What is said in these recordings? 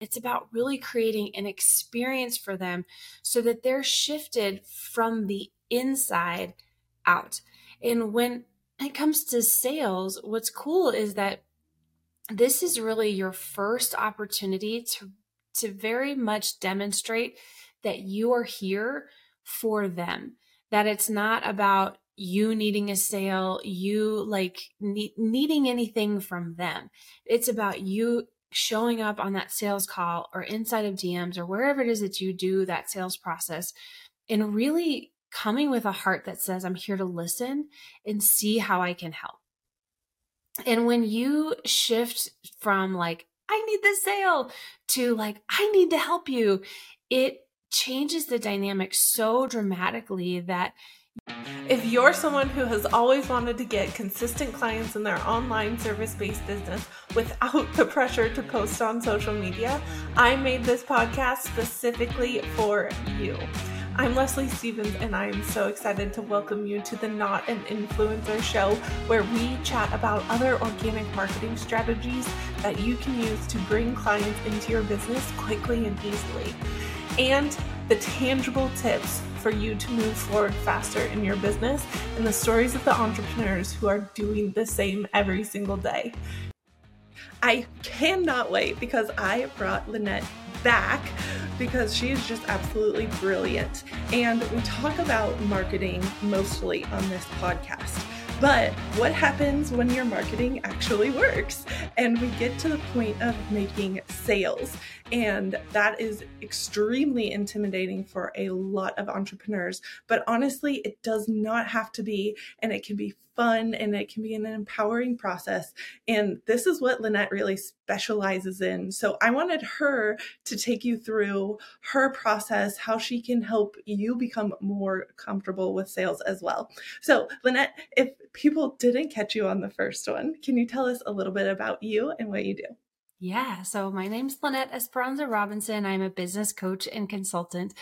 It's about really creating an experience for them so that they're shifted from the inside out. And when it comes to sales, what's cool is that this is really your first opportunity to to very much demonstrate that you are here for them that it's not about you needing a sale, you like ne- needing anything from them. It's about you showing up on that sales call or inside of DMs or wherever it is that you do that sales process and really coming with a heart that says, I'm here to listen and see how I can help. And when you shift from like, I need this sale to like, I need to help you, it changes the dynamic so dramatically that if you're someone who has always wanted to get consistent clients in their online service based business without the pressure to post on social media, I made this podcast specifically for you. I'm Leslie Stevens, and I am so excited to welcome you to the Not an Influencer show, where we chat about other organic marketing strategies that you can use to bring clients into your business quickly and easily, and the tangible tips for you to move forward faster in your business and the stories of the entrepreneurs who are doing the same every single day. I cannot wait because I brought Lynette back because she is just absolutely brilliant. And we talk about marketing mostly on this podcast. But what happens when your marketing actually works? And we get to the point of making sales. And that is extremely intimidating for a lot of entrepreneurs. But honestly, it does not have to be, and it can be fun and it can be an empowering process. And this is what Lynette really specializes in. So I wanted her to take you through her process, how she can help you become more comfortable with sales as well. So, Lynette, if people didn't catch you on the first one, can you tell us a little bit about you and what you do? Yeah, so my name's Lynette Esperanza Robinson. I'm a business coach and consultant.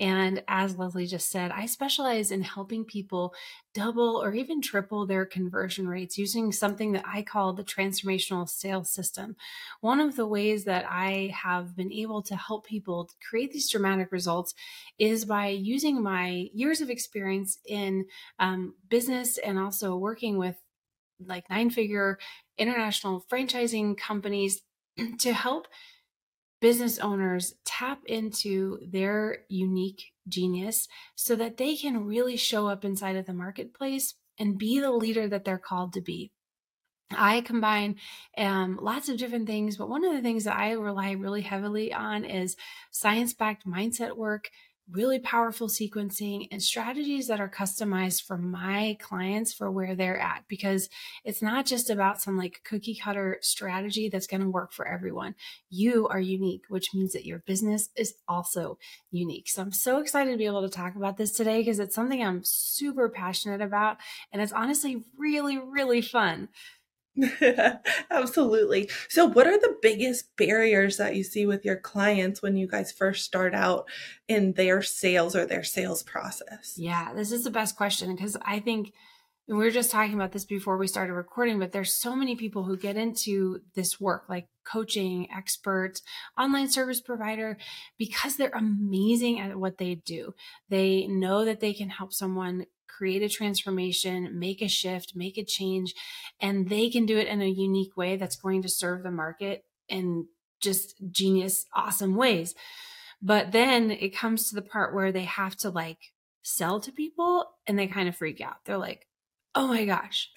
And as Leslie just said, I specialize in helping people double or even triple their conversion rates using something that I call the transformational sales system. One of the ways that I have been able to help people create these dramatic results is by using my years of experience in um, business and also working with like nine figure international franchising companies to help business owners tap into their unique genius so that they can really show up inside of the marketplace and be the leader that they're called to be. I combine um, lots of different things, but one of the things that I rely really heavily on is science backed mindset work, really powerful sequencing and strategies that are customized for my clients for where they're at because it's not just about some like cookie cutter strategy that's going to work for everyone. You are unique, which means that your business is also unique. So I'm so excited to be able to talk about this today because it's something I'm super passionate about and it's honestly really really fun. Absolutely. So, what are the biggest barriers that you see with your clients when you guys first start out in their sales or their sales process? Yeah, this is the best question because I think and we were just talking about this before we started recording, but there's so many people who get into this work, like coaching, expert, online service provider, because they're amazing at what they do. They know that they can help someone create a transformation, make a shift, make a change, and they can do it in a unique way that's going to serve the market in just genius, awesome ways. But then it comes to the part where they have to like sell to people and they kind of freak out. They're like, oh my gosh,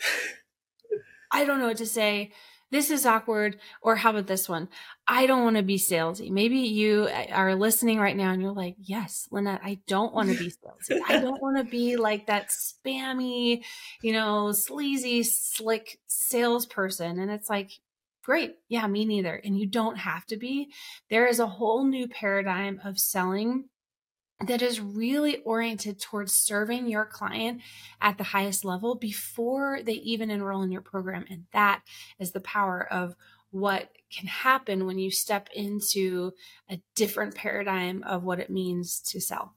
I don't know what to say this is awkward. Or how about this one? I don't want to be salesy. Maybe you uh, are listening right now and you're like, yes, Lynette, I don't want to be salesy. I don't want to be like that spammy, you know, sleazy, slick salesperson. And it's like, great. Yeah, me neither. And you don't have to be. There is a whole new paradigm of selling that is really oriented towards serving your client at the highest level before they even enroll in your program. And that is the power of what can happen when you step into a different paradigm of what it means to sell.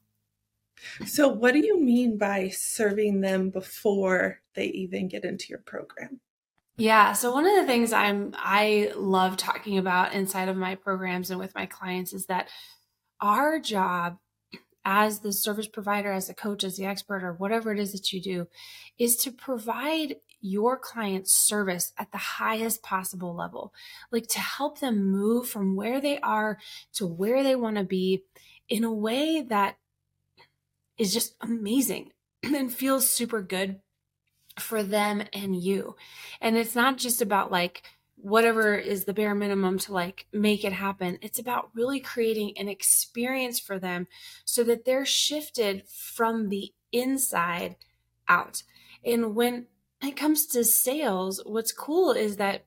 So, what do you mean by serving them before they even get into your program? Yeah. So one of the things I'm I love talking about inside of my programs and with my clients is that our job as the service provider, as a coach, as the expert, or whatever it is that you do, is to provide your client's service at the highest possible level. Like to help them move from where they are to where they want to be in a way that is just amazing and feels super good for them and you. And it's not just about like whatever is the bare minimum to like make it happen. It's about really creating an experience for them so that they're shifted from the inside out. And when it comes to sales, what's cool is that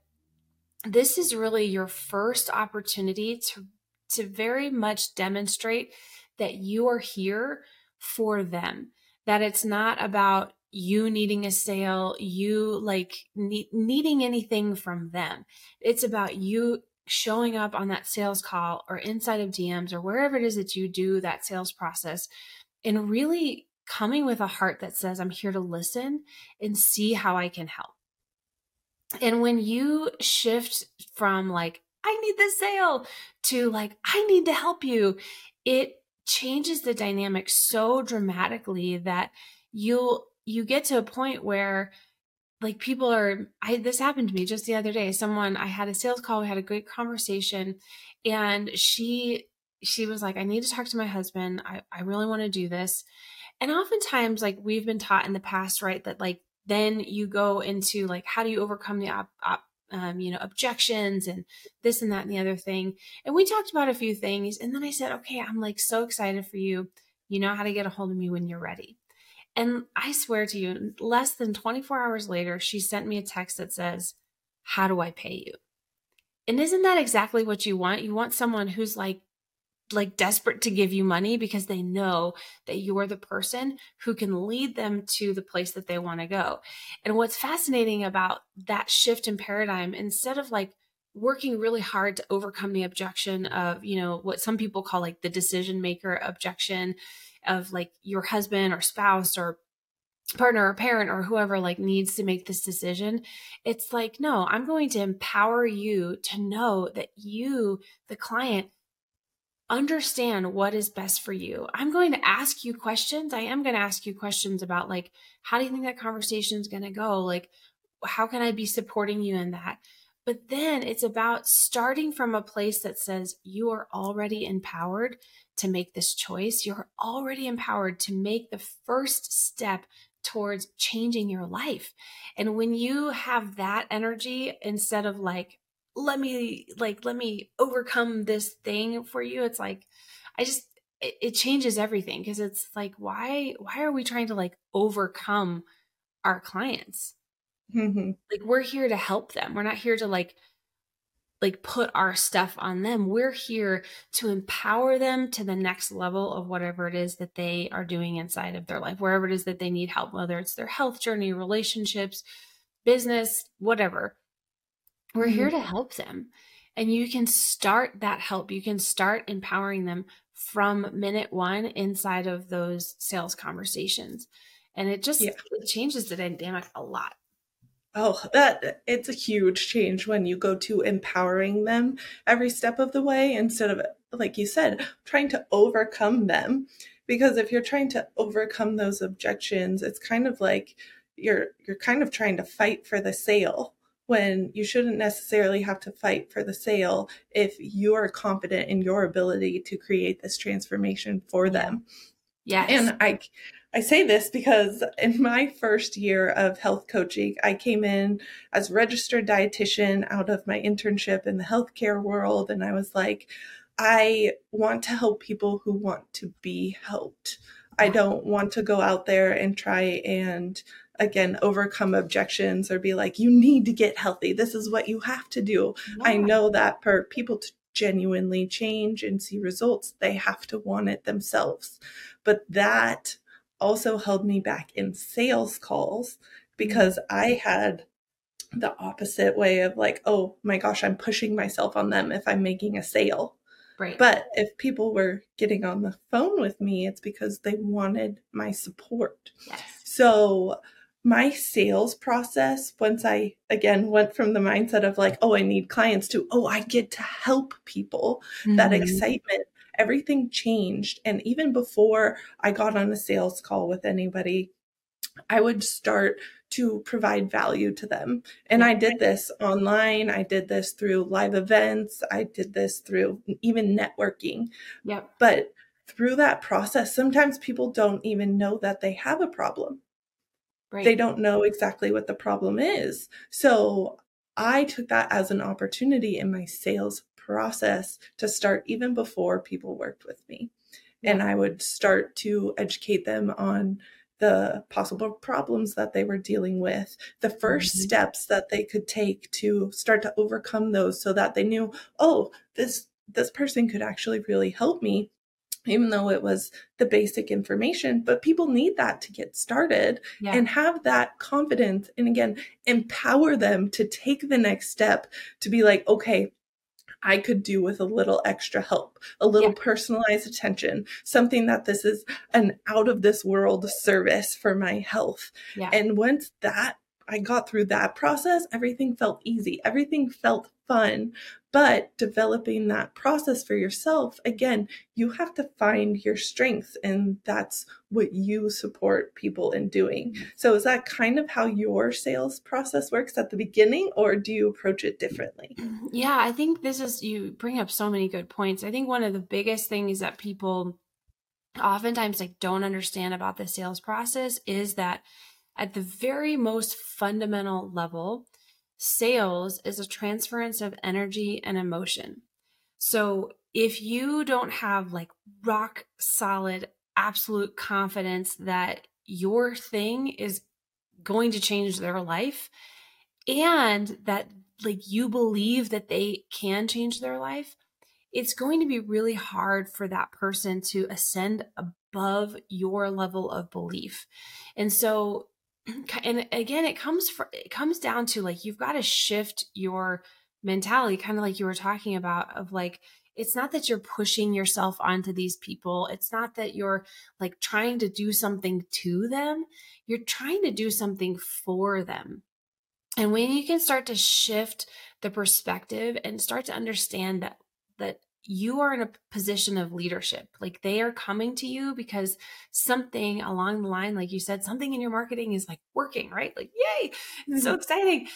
this is really your first opportunity to to very much demonstrate that you are here for them that it's not about you needing a sale, you like ne- needing anything from them. It's about you showing up on that sales call or inside of DMs or wherever it is that you do that sales process and really coming with a heart that says, I'm here to listen and see how I can help. And when you shift from like, I need this sale to like, I need to help you, it changes the dynamic so dramatically that you'll you get to a point where like people are i this happened to me just the other day. Someone i had a sales call we had a great conversation and she she was like i need to talk to my husband. I, I really want to do this. And oftentimes like we've been taught in the past right that like then you go into like how do you overcome the op, op, um, you know objections and this and that and the other thing? And we talked about a few things and then i said okay i'm like so excited for you. You know how to get a hold of me when you're ready and I swear to you, less than 24 hours later, she sent me a text that says, How do I pay you? And isn't that exactly what you want? You want someone who's like, like desperate to give you money because they know that you're the person who can lead them to the place that they want to go. And what's fascinating about that shift in paradigm, instead of like working really hard to overcome the objection of, you know, what some people call like the decision maker objection, of like your husband or spouse or partner or parent or whoever like needs to make this decision it's like no i'm going to empower you to know that you the client understand what is best for you. I'm going to ask you questions. I am going to ask you questions about like how do you think that conversation is going to go? Like how can i be supporting you in that but then it's about starting from a place that says you are already empowered to make this choice, you're already empowered to make the first step towards changing your life. And when you have that energy instead of like, let me like let me overcome this thing for you it's like i just it, it changes everything because it's like why why are we trying to like overcome our clients mm-hmm. like we're here to help them we're not here to like like put our stuff on them. We're here to empower them to the next level of whatever it is that they are doing inside of their life, wherever it is that they need help, whether it's their health journey, relationships, business, whatever. We're mm-hmm. here to help them. And you can start that help. You can start empowering them from minute one inside of those sales conversations. And it just yeah. it changes the dynamic a lot. Oh, that it's a huge change when you go to empowering them every step of the way instead of, like you said, trying to overcome them. Because if you're trying to overcome those objections, it's kind of like you're you're kind of trying to fight for the sale when you shouldn't necessarily have to fight for the sale if you're confident in your ability to create this transformation for them. Yes. And I I say this because in my first year of health coaching, I came in as registered dietitian out of my internship in the healthcare world. And I was like, I want to help people who want to be helped. I don't want to go out there and try and again overcome objections or be like you need to get healthy this is what you have to do yeah. i know that for people to genuinely change and see results they have to want it themselves but that also held me back in sales calls because mm-hmm. I had the opposite way of like, oh my gosh, I'm pushing myself on them if I'm making a sale. Right. But if people were getting on the phone with me, it's because they wanted my support. Yes. So my sales process, once I again went from the mindset of like, oh, I need clients to, oh, I get to help people, mm-hmm. that excitement, everything changed. And even before I got on a sales call with anybody, I would start to provide value to them. And I did this online. I did this through live events. I did this through even networking. Yep. But through that process, sometimes people don't even know that they have a problem. Right. They don't know exactly what the problem is. So I took that as an opportunity in my sales process to start even before people worked with me. Yeah. And I would start to educate them on the possible problems that they were dealing with, the 1st mm-hmm. steps that they could take to start to overcome those so that they knew, oh, this this person could actually really help me even though it was the basic information, but people need that to get started yeah. and have that confidence. And again, empower them to take the next step to be like, okay, I could do with a little extra help, a little yeah. personalized attention, something that this is an out of this world service for my health. Yeah. And once that I got through that process, everything felt easy. Everything felt fun. But developing that process for yourself, again, you have to find your strengths, and that's what you support people in doing. Mm-hmm. So, is that kind of how your sales process works at the beginning, or do you approach it differently? Yeah, I think this is, you bring up so many good points. I think one of the biggest things that people oftentimes like don't understand about the sales process is that at the very most fundamental level, sales is a transference of energy and emotion. So if you don't have like rock solid, absolute confidence that your thing is going to change their life and that like you believe that they can change their life, it's going to be really hard for that person to ascend above your level of belief. And so and again it comes for it comes down to like you've got to shift your mentality kind of like you were talking about of like it's not that you're pushing yourself onto these people it's not that you're like trying to do something to them you're trying to do something for them. And when you can start to shift the perspective and start to understand that that you are in a position of leadership. Like they are coming to you because something along the line, like you said, something in your marketing is like working, right? Like, yay, it's so mm-hmm. exciting.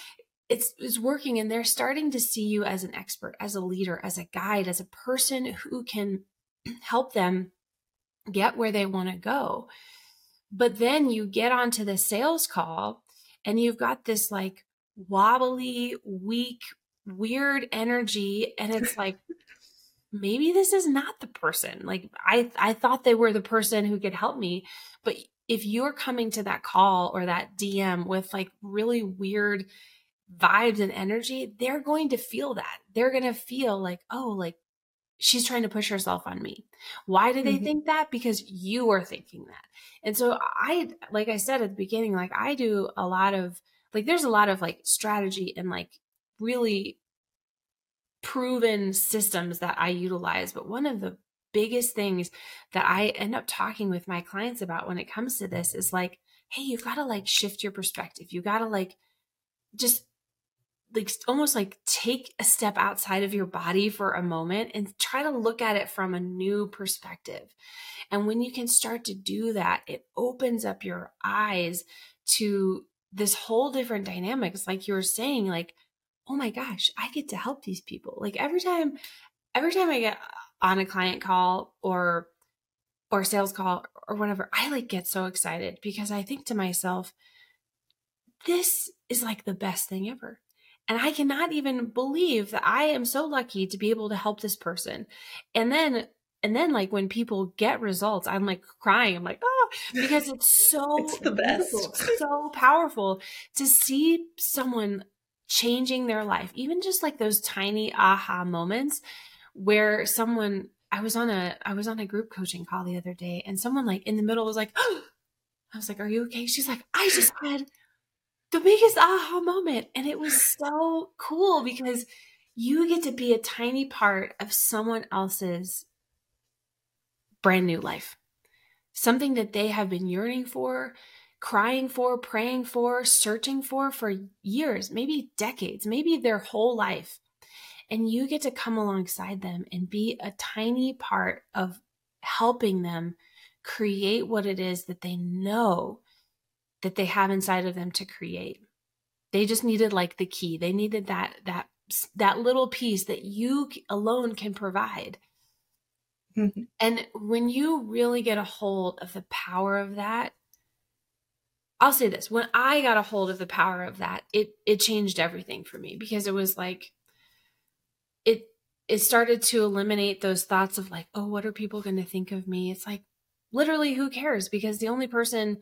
It's, it's working and they're starting to see you as an expert, as a leader, as a guide, as a person who can help them get where they want to go. But then you get onto the sales call and you've got this like wobbly, weak, weird energy. And it's like, maybe this is not the person. Like I I thought they were the person who could help me, but if you're coming to that call or that DM with like really weird vibes and energy, they're going to feel that. They're going to feel like, "Oh, like she's trying to push herself on me." Why do they mm-hmm. think that? Because you are thinking that. And so I like I said at the beginning, like I do a lot of like there's a lot of like strategy and like really proven systems that I utilize. But one of the biggest things that I end up talking with my clients about when it comes to this is like, hey, you've got to like shift your perspective. You got to like just like almost like take a step outside of your body for a moment and try to look at it from a new perspective. And when you can start to do that, it opens up your eyes to this whole different dynamics. Like you were saying, like, oh my gosh, I get to help these people. Like every time, every time I get on a client call or or sales call or whatever, I like get so excited because I think to myself, this is like the best thing ever. And I cannot even believe that I am so lucky to be able to help this person. And then and then like when people get results, I'm like crying. I'm like, oh, because it's so it's the best. so powerful to see someone changing their life, even just like those tiny aha moments where someone I was on a I was on a group coaching call the other day and someone like in the middle was like, oh, I was like, Are you okay? She's like, I just had the biggest aha moment. And it was so cool because you get to be a tiny part of someone else's brand new life. Something that they have been yearning for, crying for, praying for, searching for for years, maybe decades, maybe their whole life. And you get to come alongside them and be a tiny part of helping them create what it is that they know that they have inside of them to create. They just needed like the key. They needed that that that little piece that you alone can provide. Mm-hmm. And when you really get a hold of the power of that, I'll say this, when I got a hold of the power of that, it it changed everything for me because it was like it it started to eliminate those thoughts of like, oh, what are people going to think of me? It's like literally who cares because the only person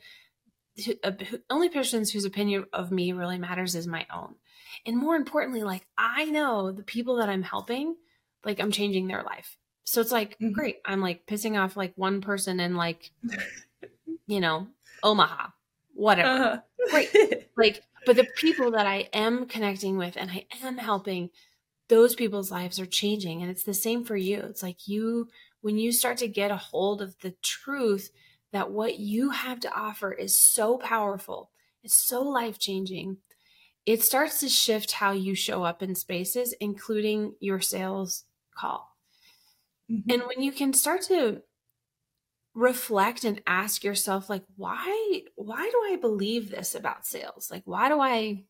who, uh, only persons whose opinion of me really matters is my own. And more importantly, like I know the people that I'm helping, like I'm changing their life. So it's like, mm-hmm. great. I'm like pissing off like one person in like, you know, Omaha, whatever. Uh-huh. Great. like, but the people that I am connecting with and I am helping, those people's lives are changing. And it's the same for you. It's like you, when you start to get a hold of the truth that what you have to offer is so powerful, it's so life changing, it starts to shift how you show up in spaces, including your sales call. Mm-hmm. And when you can start to reflect and ask yourself like why why do i believe this about sales? Like why do i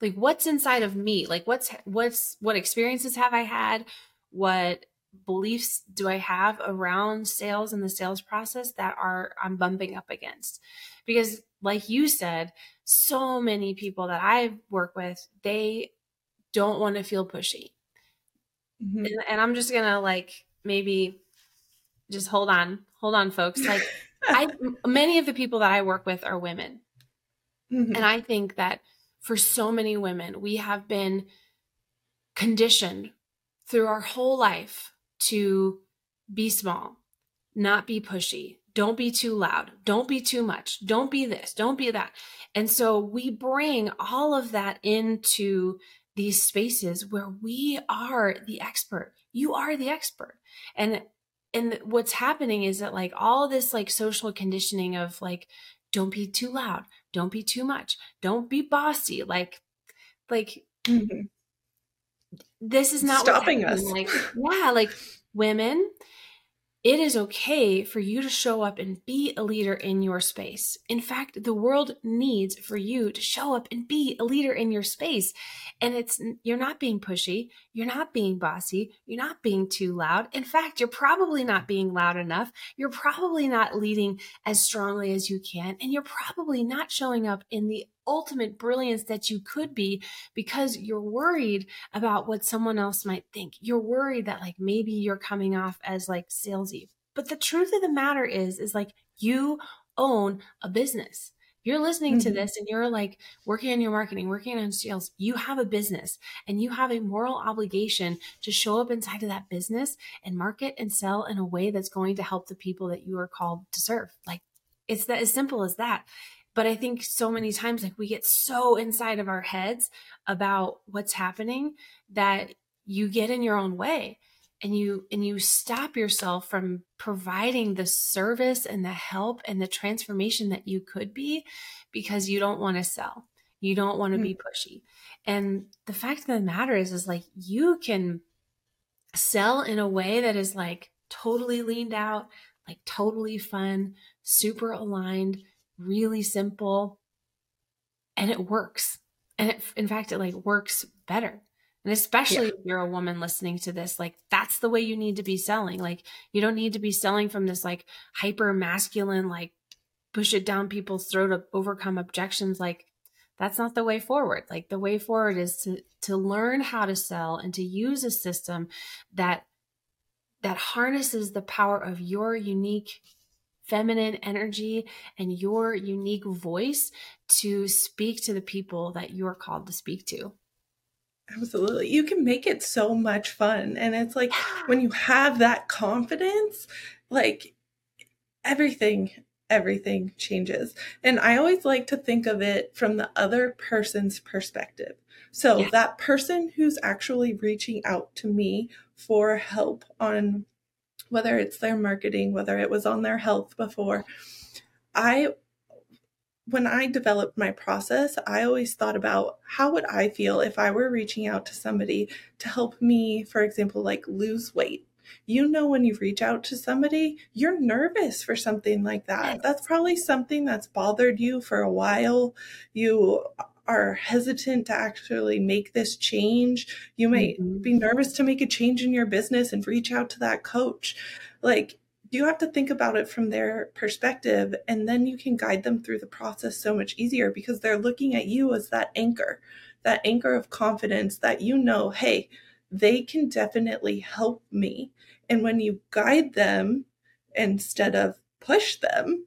like what's inside of me? Like what's what's what experiences have i had? What beliefs do i have around sales and the sales process that are i'm bumping up against? Because like you said so many people that i work with they don't want to feel pushy. Mm-hmm. and, and i'm just gonna like maybe just hold on, hold on, folks. Like, I many of the people that I work with are women, mm-hmm. and I think that for so many women, we have been conditioned through our whole life to be small, not be pushy, don't be too loud, don't be too much, don't be this, don't be that. And so we bring all of that into these spaces where we are the expert. You are the expert. And and what's happening is that like all this like social conditioning of like don't be too loud, don't be too much, don't be bossy, like like mm-hmm. this is not stopping us. Like yeah, like women it is okay for you to show up and be a leader in your space. In fact, the world needs for you to show up and be a leader in your space. And it's, you're not being pushy. You're not being bossy. You're not being too loud. In fact, you're probably not being loud enough. You're probably not leading as strongly as you can. And you're probably not showing up in the ultimate brilliance that you could be because you're worried about what someone else might think. You're worried that like maybe you're coming off as like salesy. But the truth of the matter is, is like you own a business. You're listening mm-hmm. to this and you're like working on your marketing, working on sales. You have a business and you have a moral obligation to show up inside of that business and market and sell in a way that's going to help the people that you are called to serve. Like it's that as simple as that. But I think so many times, like we get so inside of our heads about what's happening that you get in your own way and you and you stop yourself from providing the service and the help and the transformation that you could be because you don't want to sell. You don't want to be mm. pushy. And the fact of the matter is is like you can sell in a way that is like totally leaned out like totally fun super aligned really simple and it works. And it, in fact, it like works better. And especially yeah. if you're a woman listening to this, like that's the way you need to be selling. Like you don't need to be selling from this like hyper masculine, like push it down people's throat to overcome objections. Like that's not the way forward. Like the way forward is to to learn how to sell and to use a system that that harnesses the power of your unique feminine energy and your unique voice to speak to the people that you're called to speak to. Absolutely. You can make it so much fun. And it's like when you have that confidence, like everything, everything changes. And I always like to think of it from the other person's perspective. So yeah. that person who's actually reaching out to me for help on whether it's their marketing, whether it was on their health before. I when I developed my process, I always thought about how would I feel if I were reaching out to somebody to help me, for example, like lose weight. You know, when you reach out to somebody, you're nervous for something like that. That's probably something that's bothered you for a while. You are hesitant to actually make this change. You might mm-hmm. be nervous to make a change in your business and reach out to that coach. Like, you have to think about it from their perspective and then you can guide them through the process so much easier because they're looking at you as that anchor that anchor of confidence that you know hey they can definitely help me and when you guide them instead of push them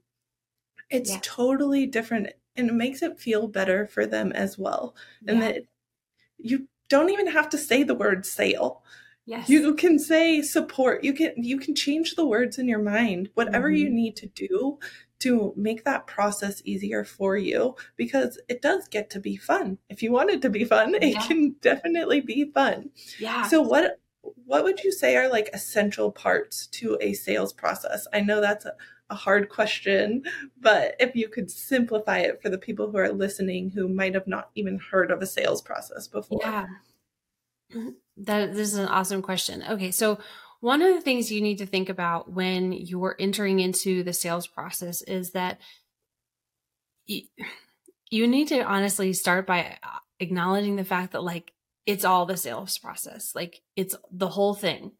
it's yeah. totally different and it makes it feel better for them as well and yeah. that you don't even have to say the word sale Yes. You can say support. You can you can change the words in your mind. Whatever mm-hmm. you need to do to make that process easier for you because it does get to be fun. If you want it to be fun, it can definitely be fun. Yeah. So what what would you say are like essential parts to a sales process? I know that's a, a hard question, but if you could simplify it for the people who are listening who might have not even heard of a sales process before. Yeah. That this is an awesome question. Okay, so one of the things you need to think about when you're entering into the sales process is that you, you need to honestly start by uh, acknowledging the fact that like it's all the sales process. Like it's the whole thing.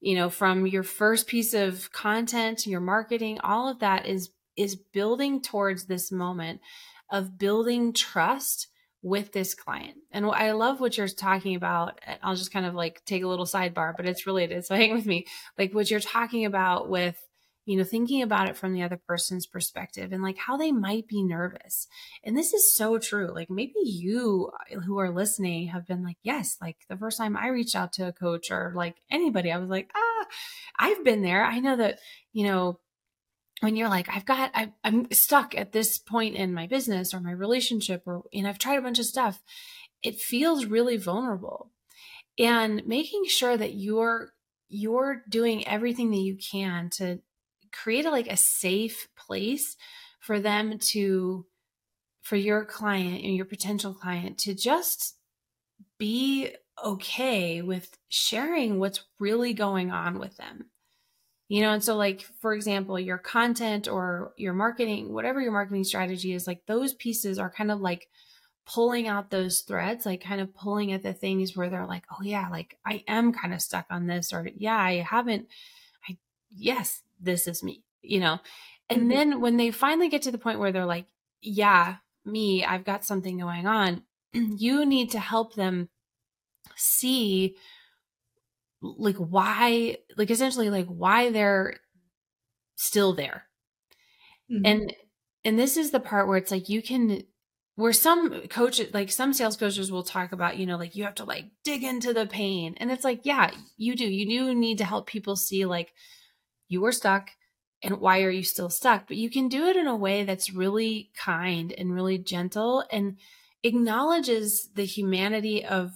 You know, from your first piece of content, your marketing, all of that is is building towards this moment of building trust with this client. And I love what you're talking about. I'll just kind of like take a little sidebar, but it's related. So hang with me. Like what you're talking about with, you know, thinking about it from the other person's perspective and like how they might be nervous. And this is so true. Like maybe you who are listening have been like, yes, like the first time I reached out to a coach or like anybody, I was like, ah, I've been there. I know that, you know, when you're like, I've got, I, am stuck at this point in my business or my relationship, or, and I've tried a bunch of stuff, it feels really vulnerable. And making sure that you're, you're doing everything that you can to create a, like a safe place for them to, for your client and your potential client to just be okay with sharing what's really going on with them. You know and so like for example your content or your marketing whatever your marketing strategy is like those pieces are kind of like pulling out those threads like kind of pulling at the things where they're like oh yeah like i am kind of stuck on this or yeah i haven't i yes this is me you know and mm-hmm. then when they finally get to the point where they're like yeah me i've got something going on you need to help them see like why like essentially like why they're still there mm-hmm. and and this is the part where it's like you can where some coaches like some sales coaches will talk about you know like you have to like dig into the pain and it's like yeah you do you do need to help people see like you were stuck and why are you still stuck? But you can do it in a way that's really kind and really gentle and acknowledges the humanity of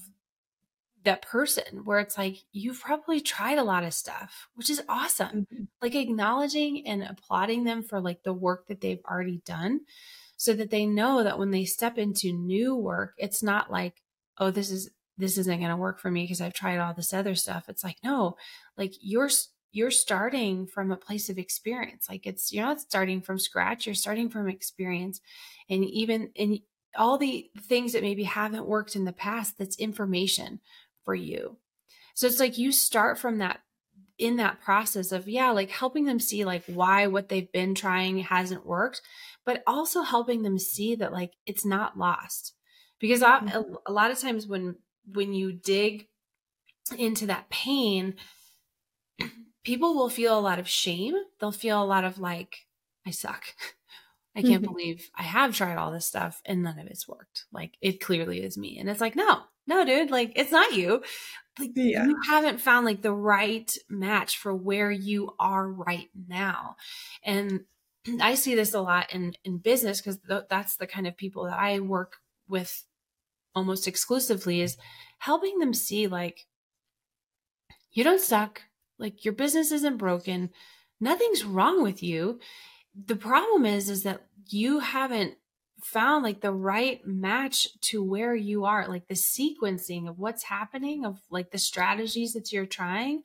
that person where it's like you've probably tried a lot of stuff which is awesome. Mm-hmm. like acknowledging and applauding them for like the work that they've already done so that they know that when they step into new work it's not like oh this is this isn't going to work for me because I've tried all this other stuff. It's like no like you're you're starting from a place of experience like it's you're not starting from scratch you're starting from experience and even in all the things that maybe haven't worked in the past that's information for you. So it's like you start from that in that process of yeah like helping them see like why what they've been trying hasn't worked but also helping them see that like it's not lost because mm-hmm. a, a lot of times when when you dig into that pain people will feel a lot of shame they'll feel a lot of like i suck i can't mm-hmm. believe i have tried all this stuff and none of it's worked like it clearly is me and it's like no no, dude, like it's not you. Like yeah. you haven't found like the right match for where you are right now. And I see this a lot in in business because th- that's the kind of people that I work with almost exclusively is helping them see like you don't suck, like your business isn't broken, nothing's wrong with you. The problem is is that you haven't found like the right match to where you are, like the sequencing of what's happening, of like the strategies that you're trying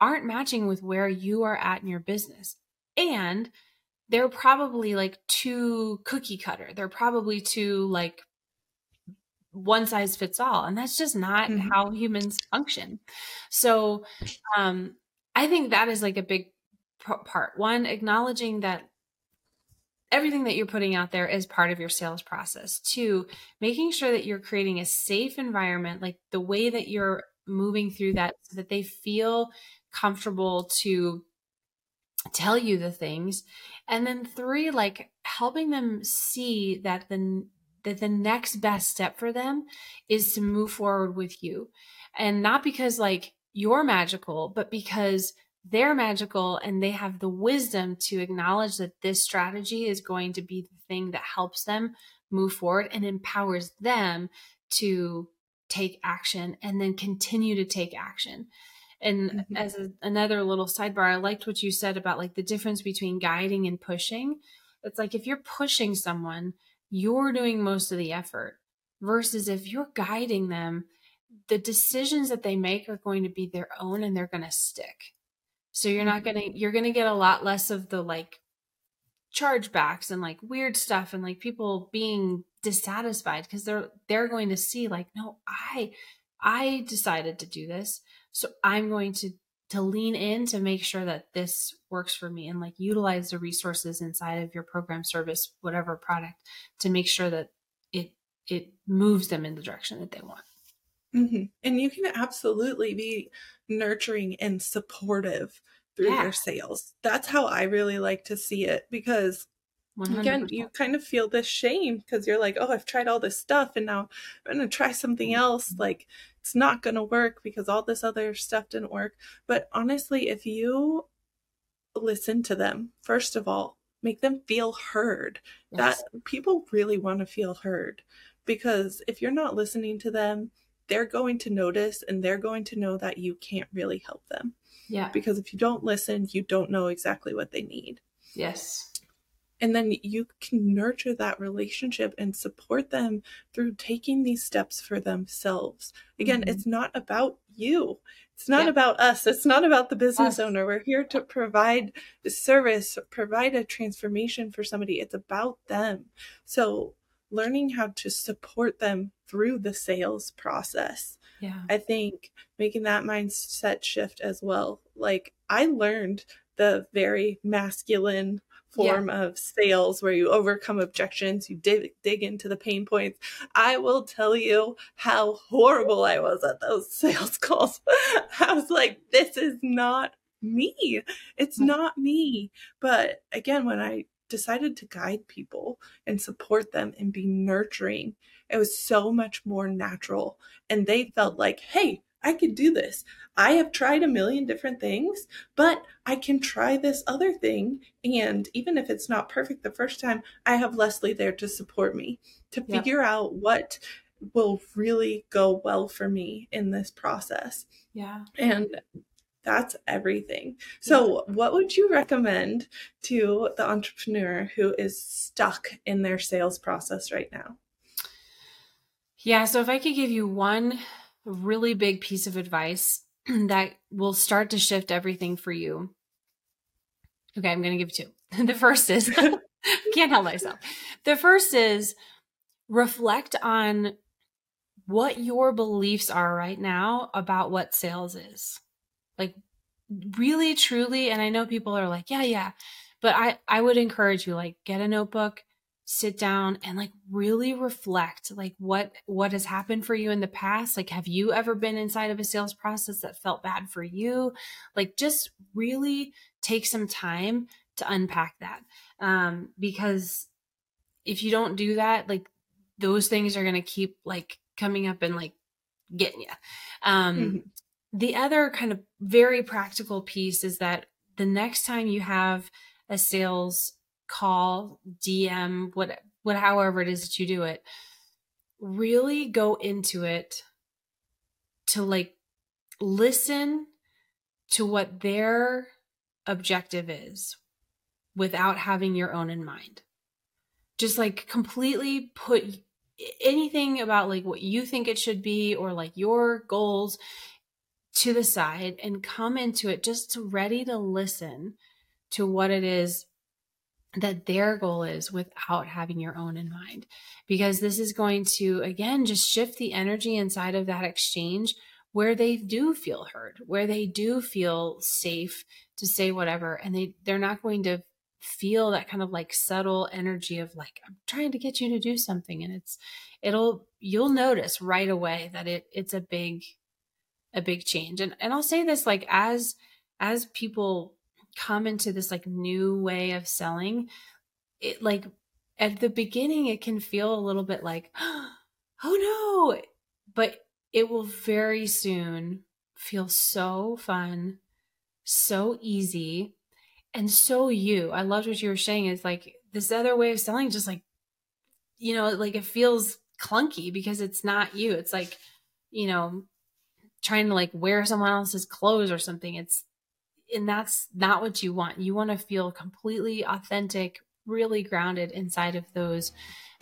aren't matching with where you are at in your business. And they're probably like too cookie cutter. They're probably too like one size fits all. And that's just not mm-hmm. how humans function. So um, I think that is like a big part. One, acknowledging that everything that you're putting out there is part of your sales process. Two, making sure that you're creating a safe environment, like the way that you're moving through that so that they feel comfortable to tell you the things and then three like helping them see that the that the next best step for them is to move forward with you and not because like you're magical but because they're magical and they have the wisdom to acknowledge that this strategy is going to be the thing that helps them move forward and empowers them to take action and then continue to take action and mm-hmm. as a, another little sidebar, I liked what you said about like the difference between guiding and pushing. It's like if you're pushing someone, you're doing most of the effort versus if you're guiding them, the decisions that they make are going to be their own and they're going to stick. So you're not mm-hmm. going to, you're going to get a lot less of the like chargebacks and like weird stuff and like people being dissatisfied because they're, they're going to see like, no, I, I decided to do this. So I'm going to to lean in to make sure that this works for me and like utilize the resources inside of your program service whatever product to make sure that it it moves them in the direction that they want mm-hmm. and you can absolutely be nurturing and supportive through yeah. your sales that's how i really like to see it because 100%. Again, you kind of feel this shame because you're like, oh, I've tried all this stuff and now I'm going to try something else. Mm-hmm. Like, it's not going to work because all this other stuff didn't work. But honestly, if you listen to them, first of all, make them feel heard, yes. that people really want to feel heard. Because if you're not listening to them, they're going to notice and they're going to know that you can't really help them. Yeah. Because if you don't listen, you don't know exactly what they need. Yes and then you can nurture that relationship and support them through taking these steps for themselves. Again mm-hmm. it's not about you. It's not yeah. about us. It's not about the business us. owner. We're here to provide the service provide a transformation for somebody. It's about them. So learning how to support them through the sales process yeah. I think making that mindset shift as well. Like i learned the very masculine form yeah. of sales where you overcome objections, you dig, dig into the pain points. I will tell you how horrible I was at those sales calls. I was like, this is not me. It's mm-hmm. not me. But again, when I decided to guide people and support them and be nurturing, it was so much more natural. And they felt like, hey, I could do this. I have tried a million different things, but I can try this other thing. And even if it's not perfect the first time, I have Leslie there to support me to yep. figure out what will really go well for me in this process. Yeah. And that's everything. So, yeah. what would you recommend to the entrepreneur who is stuck in their sales process right now? Yeah. So, if I could give you one really big piece of advice that will start to shift everything for you. Okay, I'm going to give two. the first is can't help myself. The first is reflect on what your beliefs are right now about what sales is. Like really truly and I know people are like, yeah, yeah. But I I would encourage you like get a notebook, sit down and like really reflect like what what has happened for you in the past? Like have you ever been inside of a sales process that felt bad for you? Like just really take some time to unpack that um because if you don't do that like those things are going to keep like coming up and like getting you um mm-hmm. the other kind of very practical piece is that the next time you have a sales call, DM, what, what, however it is that you do it, really go into it to like listen to what their objective is without having your own in mind. just like completely put anything about like what you think it should be or like your goals to the side and come into it just ready to listen to what it is that their goal is without having your own in mind. Because this is going to, again, just shift the energy inside of that exchange where they do feel heard, where they do feel safe to say whatever. And they, they're not going to feel that kind of like subtle energy of like, I'm trying to get you to do something. And it's, it'll, you'll notice right away that it, it's a big, a big change. And, and I'll say this like, as, as people come into this like new way of selling, it like at the beginning, it can feel a little bit like, oh no, but it will very soon feel so fun, so easy, and so you. I loved what you were saying. Is like this other way of selling, just like, you know, like it feels clunky because it's not you. It's like, you know, trying to like wear someone else's clothes or something. It's and that's not what you want. You want to feel completely authentic, really grounded inside of those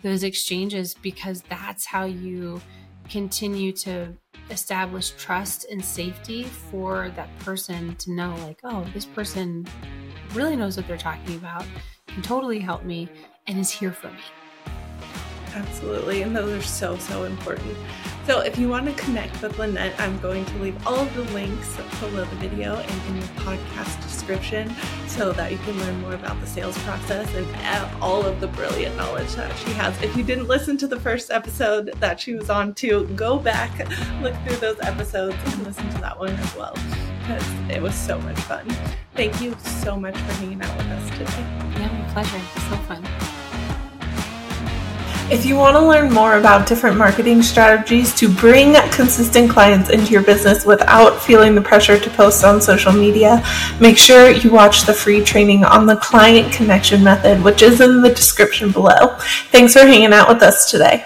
those exchanges because that's how you continue to establish trust and safety for that person to know like oh this person really knows what they're talking about can totally help me and is here for me absolutely and those are so so important so if you want to connect with Lynette, I'm going to leave all of the links below the video and in the podcast description so that you can learn more about the sales process and all of the brilliant knowledge that she has. If you didn't listen to the first episode that she was on to, go back, look through those episodes and listen to that one as well because it was so much fun. Thank you so much for hanging out with us today. Yeah, my pleasure. It's so fun. If you want to learn more about different marketing strategies to bring consistent clients into your business without feeling the pressure to post on social media, make sure you watch the free training on the client connection method, which is in the description below. Thanks for hanging out with us today.